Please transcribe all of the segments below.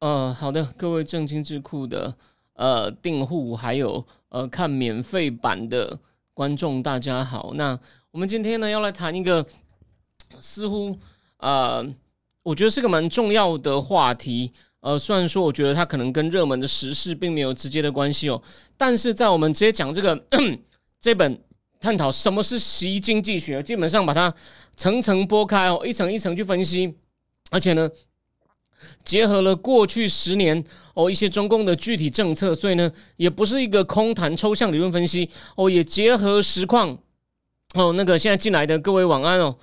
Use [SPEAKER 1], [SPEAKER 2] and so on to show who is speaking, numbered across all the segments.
[SPEAKER 1] 呃，好的，各位正经智库的呃订户，还有呃看免费版的观众，大家好。那我们今天呢要来谈一个似乎呃，我觉得是个蛮重要的话题。呃，虽然说我觉得它可能跟热门的时事并没有直接的关系哦，但是在我们直接讲这个 这本探讨什么是习经济学，基本上把它层层剥开哦，一层一层去分析，而且呢。结合了过去十年哦一些中共的具体政策，所以呢也不是一个空谈抽象理论分析哦，也结合实况哦。那个现在进来的各位晚安哦。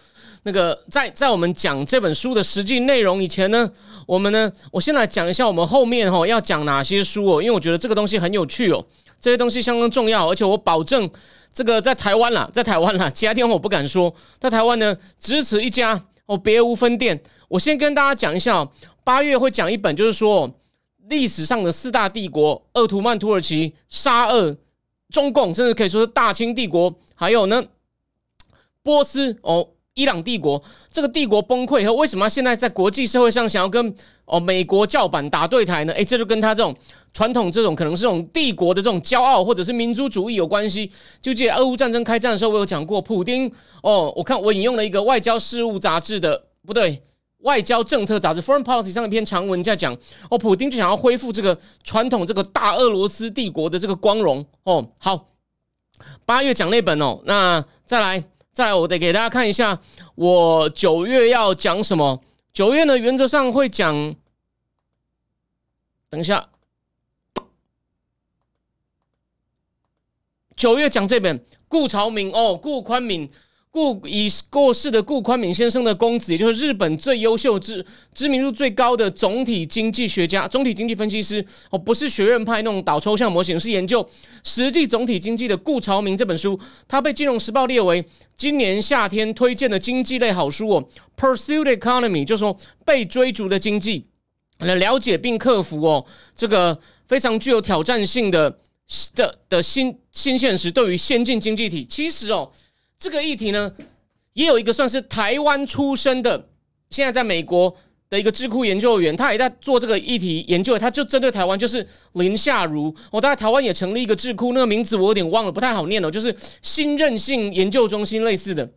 [SPEAKER 1] 那个在在我们讲这本书的实际内容以前呢，我们呢我先来讲一下我们后面哈要讲哪些书哦，因为我觉得这个东西很有趣哦，这些东西相当重要，而且我保证这个在台湾啦，在台湾啦，其他地方我不敢说，在台湾呢只此一家哦，别无分店。我先跟大家讲一下哦。八月会讲一本，就是说历史上的四大帝国：鄂图曼土耳其、沙俄、中共，甚至可以说是大清帝国，还有呢波斯哦，伊朗帝国。这个帝国崩溃后，为什么现在在国际社会上想要跟哦美国叫板打对台呢？诶，这就跟他这种传统这种可能是这种帝国的这种骄傲或者是民族主义有关系。就记得俄乌战争开战的时候，我有讲过，普丁哦，我看我引用了一个外交事务杂志的，不对。外交政策杂志《Foreign Policy》上一篇长文在讲，哦，普京就想要恢复这个传统这个大俄罗斯帝国的这个光荣哦。好，八月讲那本哦，那再来再来，我得给大家看一下，我九月要讲什么？九月呢，原则上会讲，等一下，九月讲这本顾朝明哦，顾宽敏。顾已过世的顾宽敏先生的公子，也就是日本最优秀、知知名度最高的总体经济学家、总体经济分析师哦，不是学院派那种导抽象模型，是研究实际总体经济的顾朝明这本书，他被《金融时报》列为今年夏天推荐的经济类好书哦。Pursued Economy 就是说被追逐的经济，来了解并克服哦这个非常具有挑战性的的的新新现实，对于先进经济体，其实哦。这个议题呢，也有一个算是台湾出身的，现在在美国的一个智库研究员，他也在做这个议题研究，他就针对台湾，就是林夏如。我大概台湾也成立一个智库，那个名字我有点忘了，不太好念哦，就是新韧性研究中心类似的。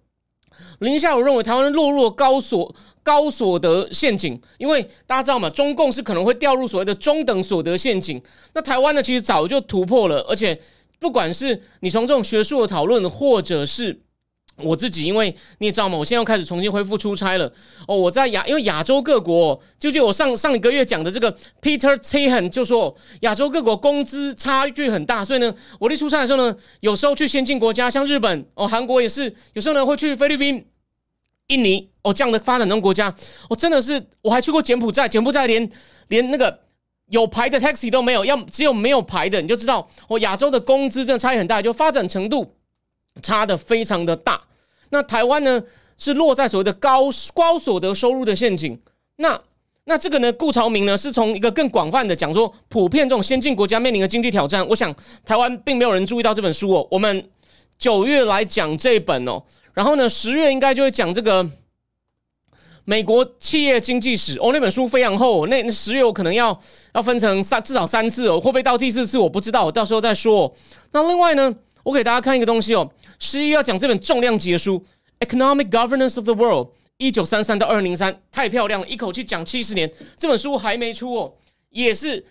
[SPEAKER 1] 林夏如认为台湾落入高所高所得陷阱，因为大家知道嘛，中共是可能会掉入所谓的中等所得陷阱。那台湾呢，其实早就突破了，而且不管是你从这种学术的讨论，或者是我自己，因为你也知道嘛，我现在又开始重新恢复出差了。哦，我在亚，因为亚洲各国，就就我上上一个月讲的这个 Peter t i h a n 就说，亚洲各国工资差距很大，所以呢，我一出差的时候呢，有时候去先进国家，像日本哦，韩国也是，有时候呢会去菲律宾、印尼哦这样的发展中国家。我真的是，我还去过柬埔寨，柬埔寨连连那个有牌的 taxi 都没有，要只有没有牌的，你就知道，哦，亚洲的工资真的差异很大，就发展程度差的非常的大。那台湾呢，是落在所谓的高高所得收入的陷阱。那那这个呢，顾朝明呢，是从一个更广泛的讲说，普遍这种先进国家面临的经济挑战。我想台湾并没有人注意到这本书哦。我们九月来讲这本哦，然后呢，十月应该就会讲这个美国企业经济史哦。那本书非常厚，那十月我可能要要分成三至少三次哦，会不会到第四次我不知道，我到时候再说。那另外呢？我给大家看一个东西哦，十一要讲这本重量级的书《Economic Governance of the World》，一九三三到二零零三，太漂亮了，一口气讲七十年。这本书还没出哦，也是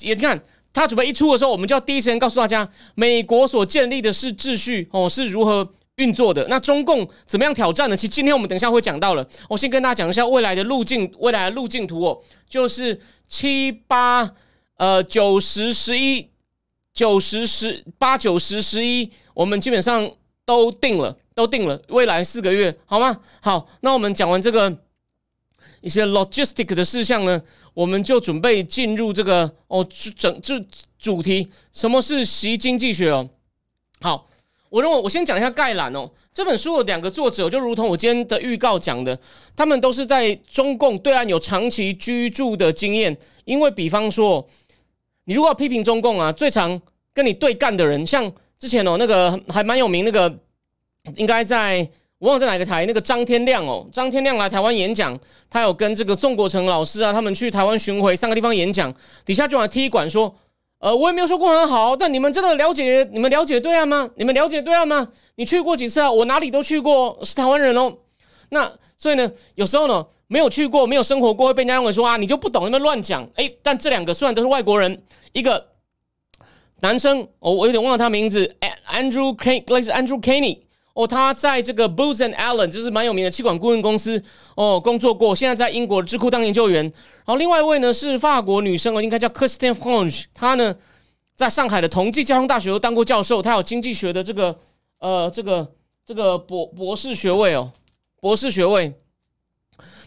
[SPEAKER 1] 也你看，他准备一出的时候，我们就要第一时间告诉大家，美国所建立的是秩序哦，是如何运作的。那中共怎么样挑战呢？其实今天我们等一下会讲到了。我先跟大家讲一下未来的路径，未来的路径图哦，就是七八呃九十十一。九十十八九十十一，我们基本上都定了，都定了。未来四个月，好吗？好，那我们讲完这个一些 logistic 的事项呢，我们就准备进入这个哦整这主题，什么是习经济学哦？好，我认为我先讲一下概览哦。这本书的两个作者，就如同我今天的预告讲的，他们都是在中共对岸有长期居住的经验。因为比方说，你如果要批评中共啊，最常跟你对干的人，像之前哦那个还蛮有名那个，应该在。我忘了在哪个台，那个张天亮哦，张天亮来台湾演讲，他有跟这个宋国成老师啊，他们去台湾巡回三个地方演讲，底下就来踢馆说，呃，我也没有说过很好，但你们真的了解，你们了解对岸吗？你们了解对岸吗？你去过几次啊？我哪里都去过，是台湾人哦。那所以呢，有时候呢，没有去过，没有生活过，会被人家认为说啊，你就不懂，你们乱讲。哎，但这两个虽然都是外国人，一个男生哦，我有点忘了他名字，Andrew K，类似 Andrew Kenny。哦，他在这个 Booz and Allen，就是蛮有名的气管顾问公司哦工作过，现在在英国智库当研究员。然后另外一位呢是法国女生哦，应该叫 Christine Frange，她呢在上海的同济交通大学当过教授，她有经济学的这个呃这个这个博博士学位哦，博士学位。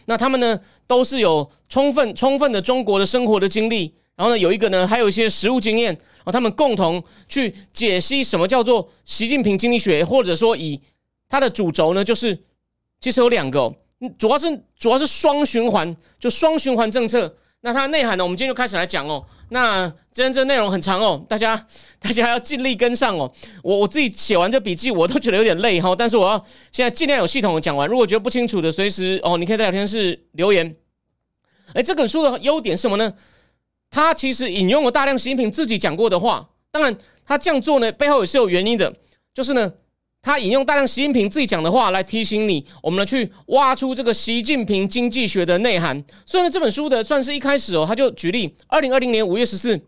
[SPEAKER 1] 那他们呢都是有充分充分的中国的生活的经历。然后呢，有一个呢，还有一些实务经验，然后，他们共同去解析什么叫做习近平经济学，或者说以它的主轴呢，就是其实有两个，主要是主要是双循环，就双循环政策。那它的内涵呢，我们今天就开始来讲哦。那今天这内容很长哦，大家 大家要尽力跟上哦。我我自己写完这笔记，我都觉得有点累哈，但是我要现在尽量有系统的讲完。如果觉得不清楚的，随时哦，你可以在聊天室留言。哎，这本书的优点是什么呢？它其实引用了大量习近平自己讲过的话，当然他这样做呢，背后也是有原因的，就是呢，他引用大量习近平自己讲的话来提醒你，我们呢去挖出这个习近平经济学的内涵。所以呢，这本书的算是一开始哦，他就举例，二零二零年五月十四，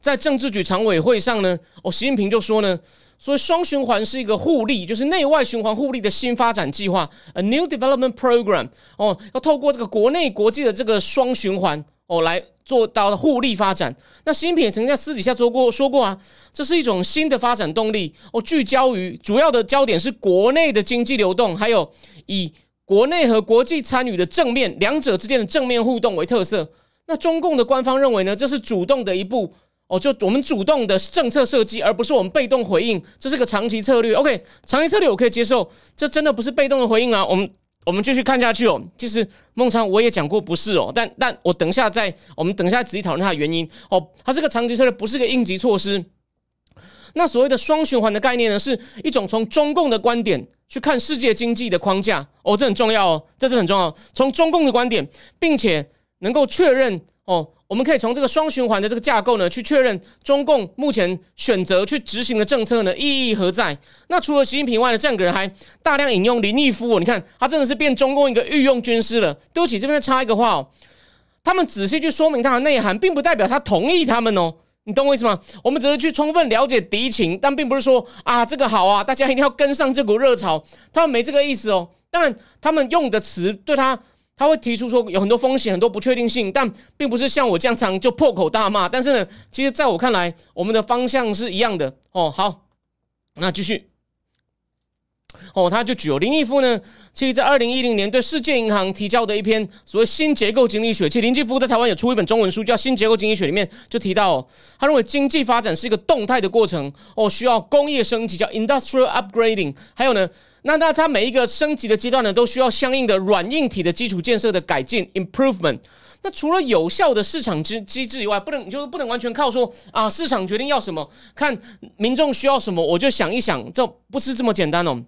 [SPEAKER 1] 在政治局常委会上呢，哦，习近平就说呢，所以双循环是一个互利，就是内外循环互利的新发展计划，a new development program，哦，要透过这个国内国际的这个双循环。哦，来做到了互利发展。那习近平曾经在私底下说过说过啊，这是一种新的发展动力。哦，聚焦于主要的焦点是国内的经济流动，还有以国内和国际参与的正面两者之间的正面互动为特色。那中共的官方认为呢，这是主动的一步。哦，就我们主动的政策设计，而不是我们被动回应。这是个长期策略。OK，长期策略我可以接受。这真的不是被动的回应啊，我们。我们继续看下去哦。其实孟昌我也讲过不是哦，但但我等一下再我们等一下仔细讨论它的原因哦。它是个长期策略，不是个应急措施。那所谓的双循环的概念呢，是一种从中共的观点去看世界经济的框架哦，这很重要哦，这是很重要。从中共的观点，并且能够确认哦。我们可以从这个双循环的这个架构呢，去确认中共目前选择去执行的政策呢意义何在？那除了习近平外的这样个人，还大量引用林毅夫哦，你看他真的是变中共一个御用军师了。对不起，这边再插一个话哦，他们仔细去说明它的内涵，并不代表他同意他们哦，你懂我意思吗？我们只是去充分了解敌情，但并不是说啊这个好啊，大家一定要跟上这股热潮，他们没这个意思哦。当然，他们用的词对他。他会提出说有很多风险、很多不确定性，但并不是像我这样常就破口大骂。但是呢，其实在我看来，我们的方向是一样的哦。好，那继续。哦，他就举了林毅夫呢，其实在二零一零年对世界银行提交的一篇所谓新结构经济学，其实林毅夫在台湾有出一本中文书叫《新结构经济学》，里面就提到，他认为经济发展是一个动态的过程哦，需要工业升级叫 industrial upgrading，还有呢。那那它每一个升级的阶段呢，都需要相应的软硬体的基础建设的改进 improvement。那除了有效的市场机机制以外，不能就是不能完全靠说啊市场决定要什么，看民众需要什么，我就想一想，这不是这么简单哦。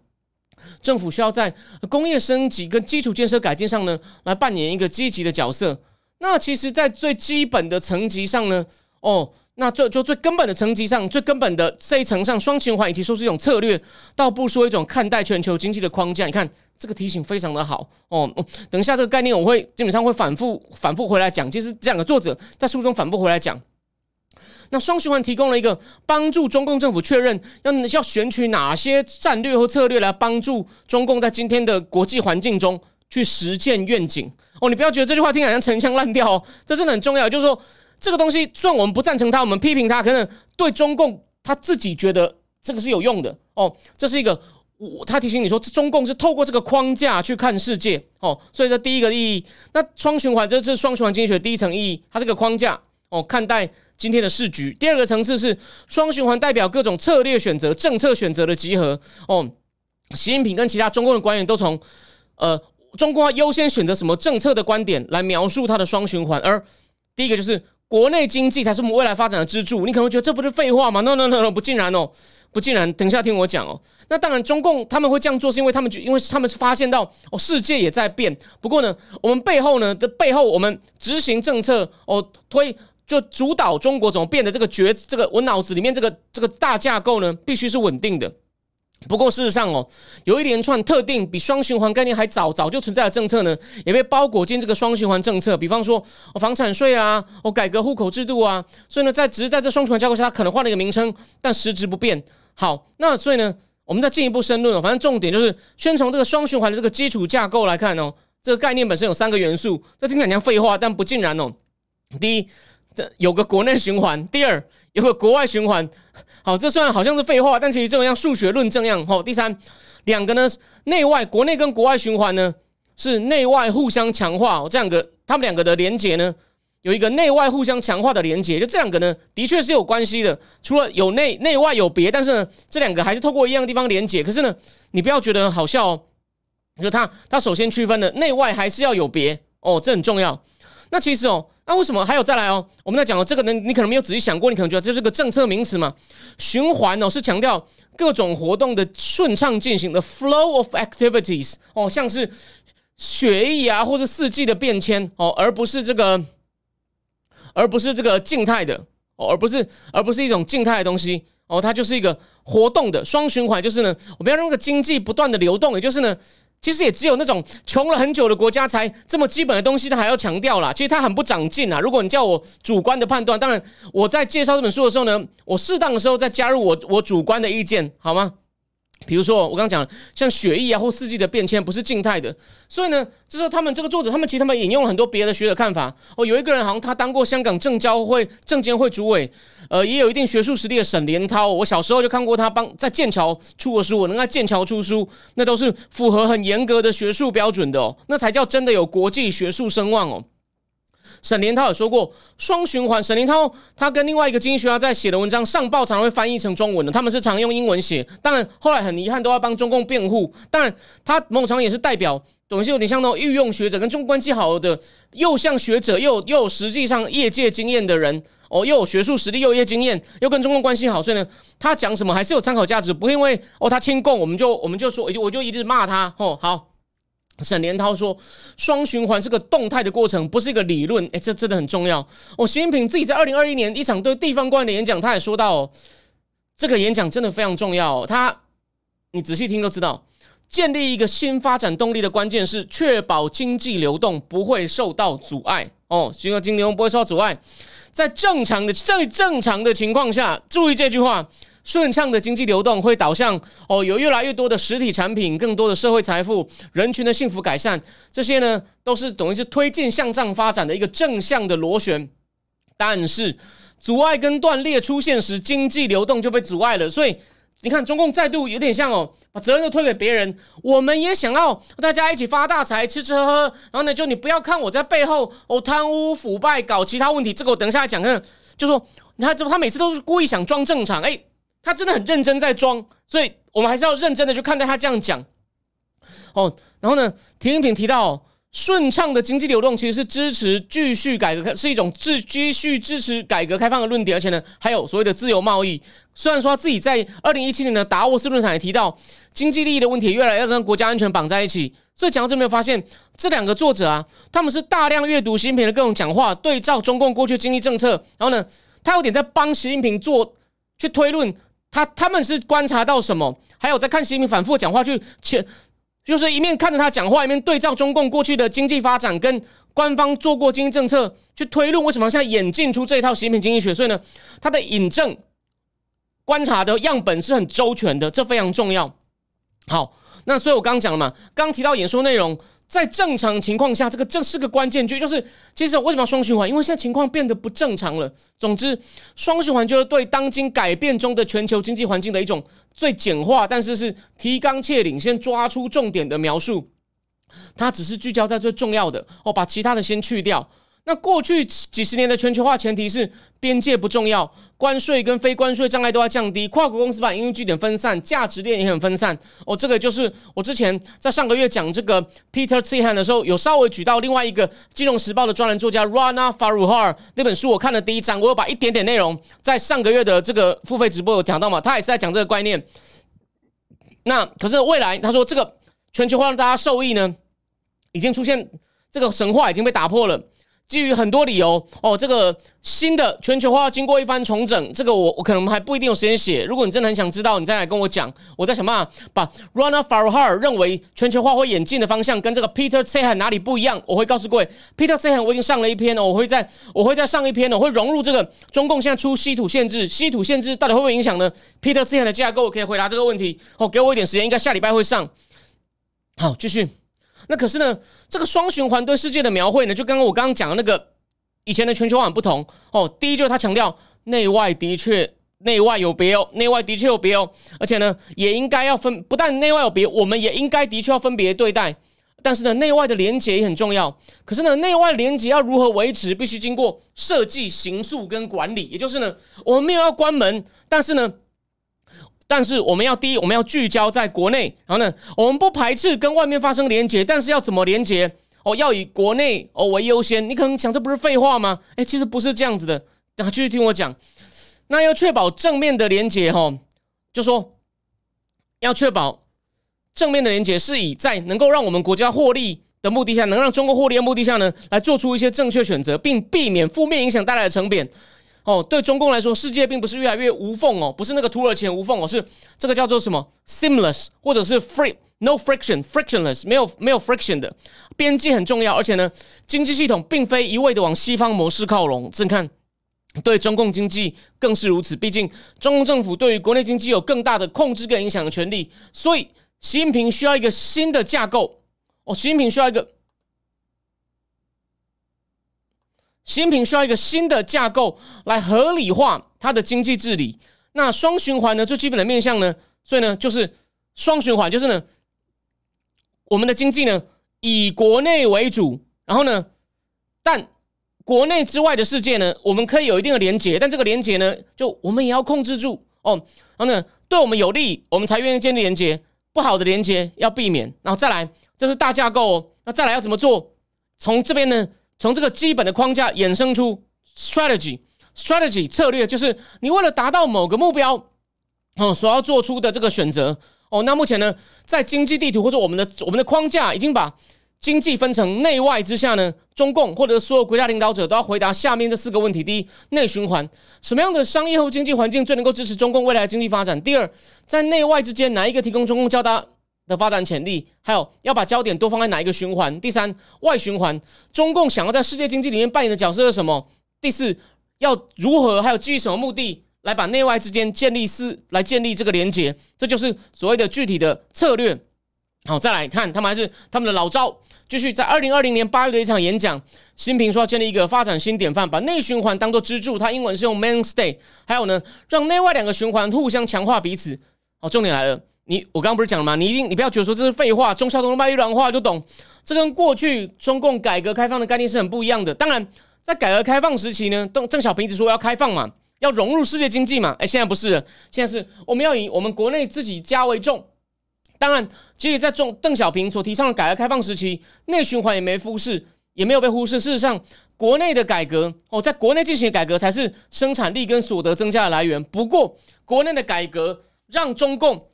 [SPEAKER 1] 政府需要在工业升级跟基础建设改进上呢，来扮演一个积极的角色。那其实，在最基本的层级上呢，哦。那最就最根本的层级上，最根本的这一层上，双循环以及说是一种策略，倒不说一种看待全球经济的框架。你看这个提醒非常的好哦。等一下这个概念我会基本上会反复反复回来讲。其实这两个作者在书中反复回来讲。那双循环提供了一个帮助中共政府确认要要选取哪些战略或策略来帮助中共在今天的国际环境中去实现愿景。哦，你不要觉得这句话听起来像陈腔滥调哦，这真的很重要，就是说。这个东西虽然我们不赞成它，我们批评它，可能对中共他自己觉得这个是有用的哦。这是一个我他提醒你说，中共是透过这个框架去看世界哦，所以这第一个意义。那双循环，这是双循环经济学第一层意义，它这个框架哦，看待今天的市局。第二个层次是双循环代表各种策略选择、政策选择的集合哦。习近平跟其他中共的官员都从呃，中共优先选择什么政策的观点来描述它的双循环，而第一个就是国内经济才是我们未来发展的支柱。你可能觉得这不是废话吗？No No No No，不尽然哦。不，竟然等一下听我讲哦。那当然，中共他们会这样做，是因为他们就因为他们发现到哦，世界也在变。不过呢，我们背后呢的背后，我们执行政策哦，推就主导中国怎么变的这个决这个我脑子里面这个这个大架构呢，必须是稳定的。不过事实上哦，有一连串特定比双循环概念还早早就存在的政策呢，也被包裹进这个双循环政策。比方说哦，房产税啊，哦，改革户口制度啊。所以呢，在只是在这双循环架构下，它可能换了一个名称，但实质不变。好，那所以呢，我们再进一步深论哦。反正重点就是，先从这个双循环的这个基础架构来看哦，这个概念本身有三个元素。这听起来像废话，但不尽然哦。第一，这有个国内循环；第二，有个国外循环。好，这虽然好像是废话，但其实就像数学论证一样。好，第三，两个呢，内外国内跟国外循环呢，是内外互相强化哦。这两个，他们两个的连接呢？有一个内外互相强化的连接，就这两个呢，的确是有关系的。除了有内内外有别，但是呢，这两个还是透过一样的地方连接。可是呢，你不要觉得好笑哦。就它，它首先区分的内外还是要有别哦，这很重要。那其实哦，那为什么还有再来哦？我们在讲哦，这个呢，你可能没有仔细想过，你可能觉得这是个政策名词嘛？循环哦，是强调各种活动的顺畅进行的 flow of activities 哦，像是血液啊，或者四季的变迁哦，而不是这个。而不是这个静态的哦，而不是而不是一种静态的东西哦，它就是一个活动的双循环，就是呢，我们要让那个经济不断的流动，也就是呢，其实也只有那种穷了很久的国家才这么基本的东西，他还要强调啦。其实他很不长进啊。如果你叫我主观的判断，当然我在介绍这本书的时候呢，我适当的时候再加入我我主观的意见，好吗？比如说，我刚刚讲像血液啊或四季的变迁不是静态的，所以呢，就是他们这个作者，他们其实他们引用了很多别的学者看法。哦，有一个人好像他当过香港证交会证监会主委，呃，也有一定学术实力的沈连涛，我小时候就看过他帮在剑桥出过书，能在剑桥出书，那都是符合很严格的学术标准的哦，那才叫真的有国际学术声望哦。沈连涛有说过双循环。沈连涛他跟另外一个经济学家在写的文章上报常常会翻译成中文的，他们是常用英文写。当然后来很遗憾都要帮中共辩护。当然他某种程度也是代表，等于是有点像那种御用学者，跟中国关系好的，又像学者又又有实际上业界经验的人哦，又有学术实力又有业经验，又跟中共关系好，所以呢，他讲什么还是有参考价值，不会因为哦他亲共，我们就我们就说，我就一直骂他哦好。沈连涛说：“双循环是个动态的过程，不是一个理论。哎，这真的很重要。哦，习近平自己在二零二一年一场对地方官员的演讲，他也说到，哦这个演讲真的非常重要。他，你仔细听都知道，建立一个新发展动力的关键是确保经济流动不会受到阻碍。哦，经济流动不会受到阻碍，在正常的、最正常的情况下，注意这句话。”顺畅的经济流动会导向哦，有越来越多的实体产品，更多的社会财富，人群的幸福改善，这些呢都是等于是推进向上发展的一个正向的螺旋。但是阻碍跟断裂出现时，经济流动就被阻碍了。所以你看，中共再度有点像哦，把责任都推给别人。我们也想要大家一起发大财，吃吃喝喝。然后呢，就你不要看我在背后哦贪污腐败搞其他问题，这个我等一下来讲。看，就说他就他每次都是故意想装正常，哎。他真的很认真在装，所以我们还是要认真的去看待他这样讲。哦，然后呢，田英平提到，顺畅的经济流动其实是支持继续改革，是一种继继续支持改革开放的论点，而且呢，还有所谓的自由贸易。虽然说自己在二零一七年的达沃斯论坛也提到，经济利益的问题越来越跟国家安全绑在一起。所以讲到这，没有发现这两个作者啊，他们是大量阅读习近平的各种讲话，对照中共过去经济政策，然后呢，他有点在帮习近平做去推论。他他们是观察到什么？还有在看习近平反复讲话，去且就是一面看着他讲话，一面对照中共过去的经济发展跟官方做过经济政策，去推论为什么现在演进出这一套习近平经济学。所以呢，他的引证观察的样本是很周全的，这非常重要。好，那所以我刚刚讲了嘛，刚提到演说内容，在正常情况下，这个这是个关键句，就是其实为什么要双循环？因为现在情况变得不正常了。总之，双循环就是对当今改变中的全球经济环境的一种最简化，但是是提纲挈领、先抓出重点的描述。它只是聚焦在最重要的哦，把其他的先去掉。那过去几十年的全球化前提是边界不重要，关税跟非关税障碍都要降低，跨国公司把营运据点分散，价值链也很分散。哦，这个就是我之前在上个月讲这个 Peter t h a n 的时候，有稍微举到另外一个《金融时报》的专栏作家 Rana Faruhar 那本书，我看了第一章，我有把一点点内容在上个月的这个付费直播有讲到嘛，他也是在讲这个观念。那可是未来他说这个全球化让大家受益呢，已经出现这个神话已经被打破了。基于很多理由，哦，这个新的全球化要经过一番重整，这个我我可能还不一定有时间写。如果你真的很想知道，你再来跟我讲，我再想办法把 Rana Farhar 认为全球化会演进的方向跟这个 Peter t h a n 哪里不一样，我会告诉各位。Peter t h a n 我已经上了一篇哦，我会在我会在上一篇哦，会融入这个中共现在出稀土限制，稀土限制到底会不会影响呢？Peter t h a n 的架构可以回答这个问题哦，给我一点时间，应该下礼拜会上。好，继续。那可是呢，这个双循环对世界的描绘呢，就刚刚我刚刚讲的那个以前的全球化很不同哦。第一就是他强调内外的确内外有别哦，内外的确有别哦，而且呢也应该要分，不但内外有别，我们也应该的确要分别对待。但是呢，内外的连接也很重要。可是呢，内外连接要如何维持，必须经过设计、形塑跟管理。也就是呢，我们没有要关门，但是呢。但是我们要第一，我们要聚焦在国内，然后呢，我们不排斥跟外面发生连接，但是要怎么连接？哦，要以国内哦为优先。你可能想，这不是废话吗？哎，其实不是这样子的。那继续听我讲。那要确保正面的连接，哈，就说要确保正面的连接是以在能够让我们国家获利的目的下，能让中国获利的目的下呢，来做出一些正确选择，并避免负面影响带来的成本。哦，对中共来说，世界并不是越来越无缝哦，不是那个土耳其无缝哦，是这个叫做什么 seamless，或者是 free no friction frictionless，没有没有 friction 的边界很重要，而且呢，经济系统并非一味的往西方模式靠拢。正看对中共经济更是如此，毕竟中共政府对于国内经济有更大的控制跟影响的权利，所以习近平需要一个新的架构哦，习近平需要一个。习近平需要一个新的架构来合理化它的经济治理。那双循环呢？最基本的面向呢？所以呢，就是双循环，就是呢，我们的经济呢以国内为主，然后呢，但国内之外的世界呢，我们可以有一定的连接，但这个连接呢，就我们也要控制住哦。然后呢，对我们有利，我们才愿意建立连接；不好的连接要避免。然后再来，这是大架构。哦那再来要怎么做？从这边呢？从这个基本的框架衍生出 strategy，strategy 策略，就是你为了达到某个目标，哦，所要做出的这个选择。哦，那目前呢，在经济地图或者我们的我们的框架已经把经济分成内外之下呢，中共或者所有国家领导者都要回答下面这四个问题：第一，内循环，什么样的商业后经济环境最能够支持中共未来的经济发展？第二，在内外之间哪一个提供中共较大？的发展潜力，还有要把焦点多放在哪一个循环？第三，外循环，中共想要在世界经济里面扮演的角色是什么？第四，要如何还有基于什么目的来把内外之间建立是来建立这个连接？这就是所谓的具体的策略。好，再来看他们还是他们的老招，继续在二零二零年八月的一场演讲，习近平说要建立一个发展新典范，把内循环当做支柱，他英文是用 mainstay，还有呢，让内外两个循环互相强化彼此。好，重点来了。你我刚刚不是讲了吗？你一定你不要觉得说这是废话，中小东卖一软话就懂。这跟过去中共改革开放的概念是很不一样的。当然，在改革开放时期呢，邓邓小平一直说要开放嘛，要融入世界经济嘛。哎，现在不是，现在是我们要以我们国内自己家为重。当然，其实，在中邓小平所提倡的改革开放时期，内循环也没忽视，也没有被忽视。事实上，国内的改革哦，在国内进行的改革才是生产力跟所得增加的来源。不过，国内的改革让中共。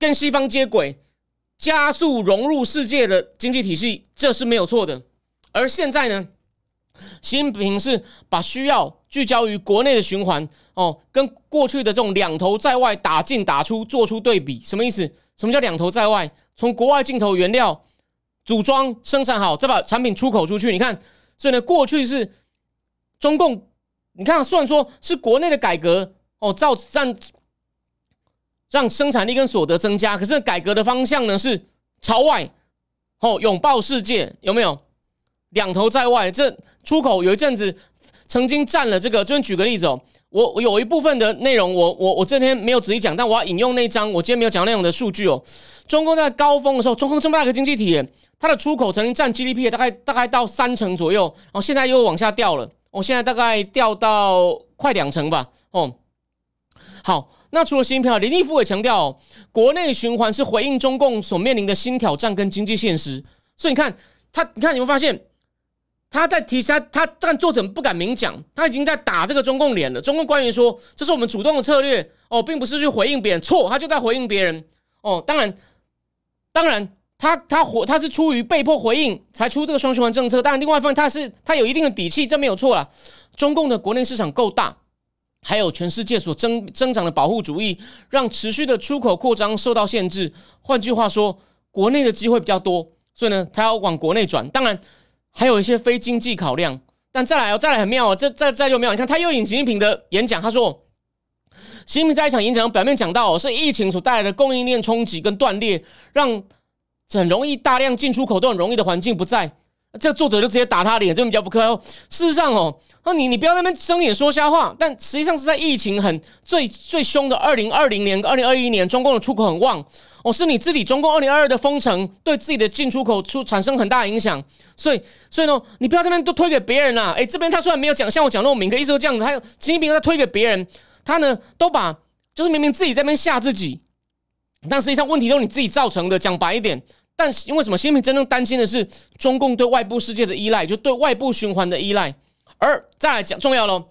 [SPEAKER 1] 跟西方接轨，加速融入世界的经济体系，这是没有错的。而现在呢，习近平是把需要聚焦于国内的循环哦，跟过去的这种两头在外打进打出做出对比，什么意思？什么叫两头在外？从国外进口原料，组装生产好，再把产品出口出去。你看，所以呢，过去是中共，你看，虽然说是国内的改革哦，造占。让生产力跟所得增加，可是改革的方向呢是朝外，哦，拥抱世界，有没有？两头在外，这出口有一阵子曾经占了这个。这边举个例子哦，我我有一部分的内容，我我我这天没有仔细讲，但我要引用那张我今天没有讲内容的数据哦。中共在高峰的时候，中共这么大个经济体，它的出口曾经占 GDP 大概大概到三成左右，然后现在又往下掉了，哦，现在大概掉到快两成吧，哦。好，那除了新票，林立夫也强调，国内循环是回应中共所面临的新挑战跟经济现实。所以你看他，你看你会发现。他在提他他，但作者不敢明讲，他已经在打这个中共脸了。中共官员说：“这是我们主动的策略哦，并不是去回应别人。”错，他就在回应别人哦。当然，当然，他他回他是出于被迫回应才出这个双循环政策。当然，另外一方面，他是他有一定的底气，这没有错了。中共的国内市场够大，还有全世界所增增长的保护主义，让持续的出口扩张受到限制。换句话说，国内的机会比较多，所以呢，他要往国内转。当然。还有一些非经济考量，但再来哦，再来很妙哦，这再再就妙。你看，他又引习近平的演讲，他说，习近平在一场演讲表面讲到，是疫情所带来的供应链冲击跟断裂，让很容易大量进出口都很容易的环境不在。这作者就直接打他脸，这比较不客气。事实上哦，那你你不要在那边睁眼说瞎话。但实际上是在疫情很最最凶的二零二零年、二零二一年，中共的出口很旺。哦，是你自己中共二零二二的封城对自己的进出口出产生很大影响，所以所以呢，你不要这边都推给别人啦。哎，这边他虽然没有讲像我讲那么明，可意思是这样子，他习近平在推给别人，他呢都把就是明明自己在那边吓自己，但实际上问题都是你自己造成的。讲白一点，但因为什么？习近平真正担心的是中共对外部世界的依赖，就对外部循环的依赖。而再来讲重要喽，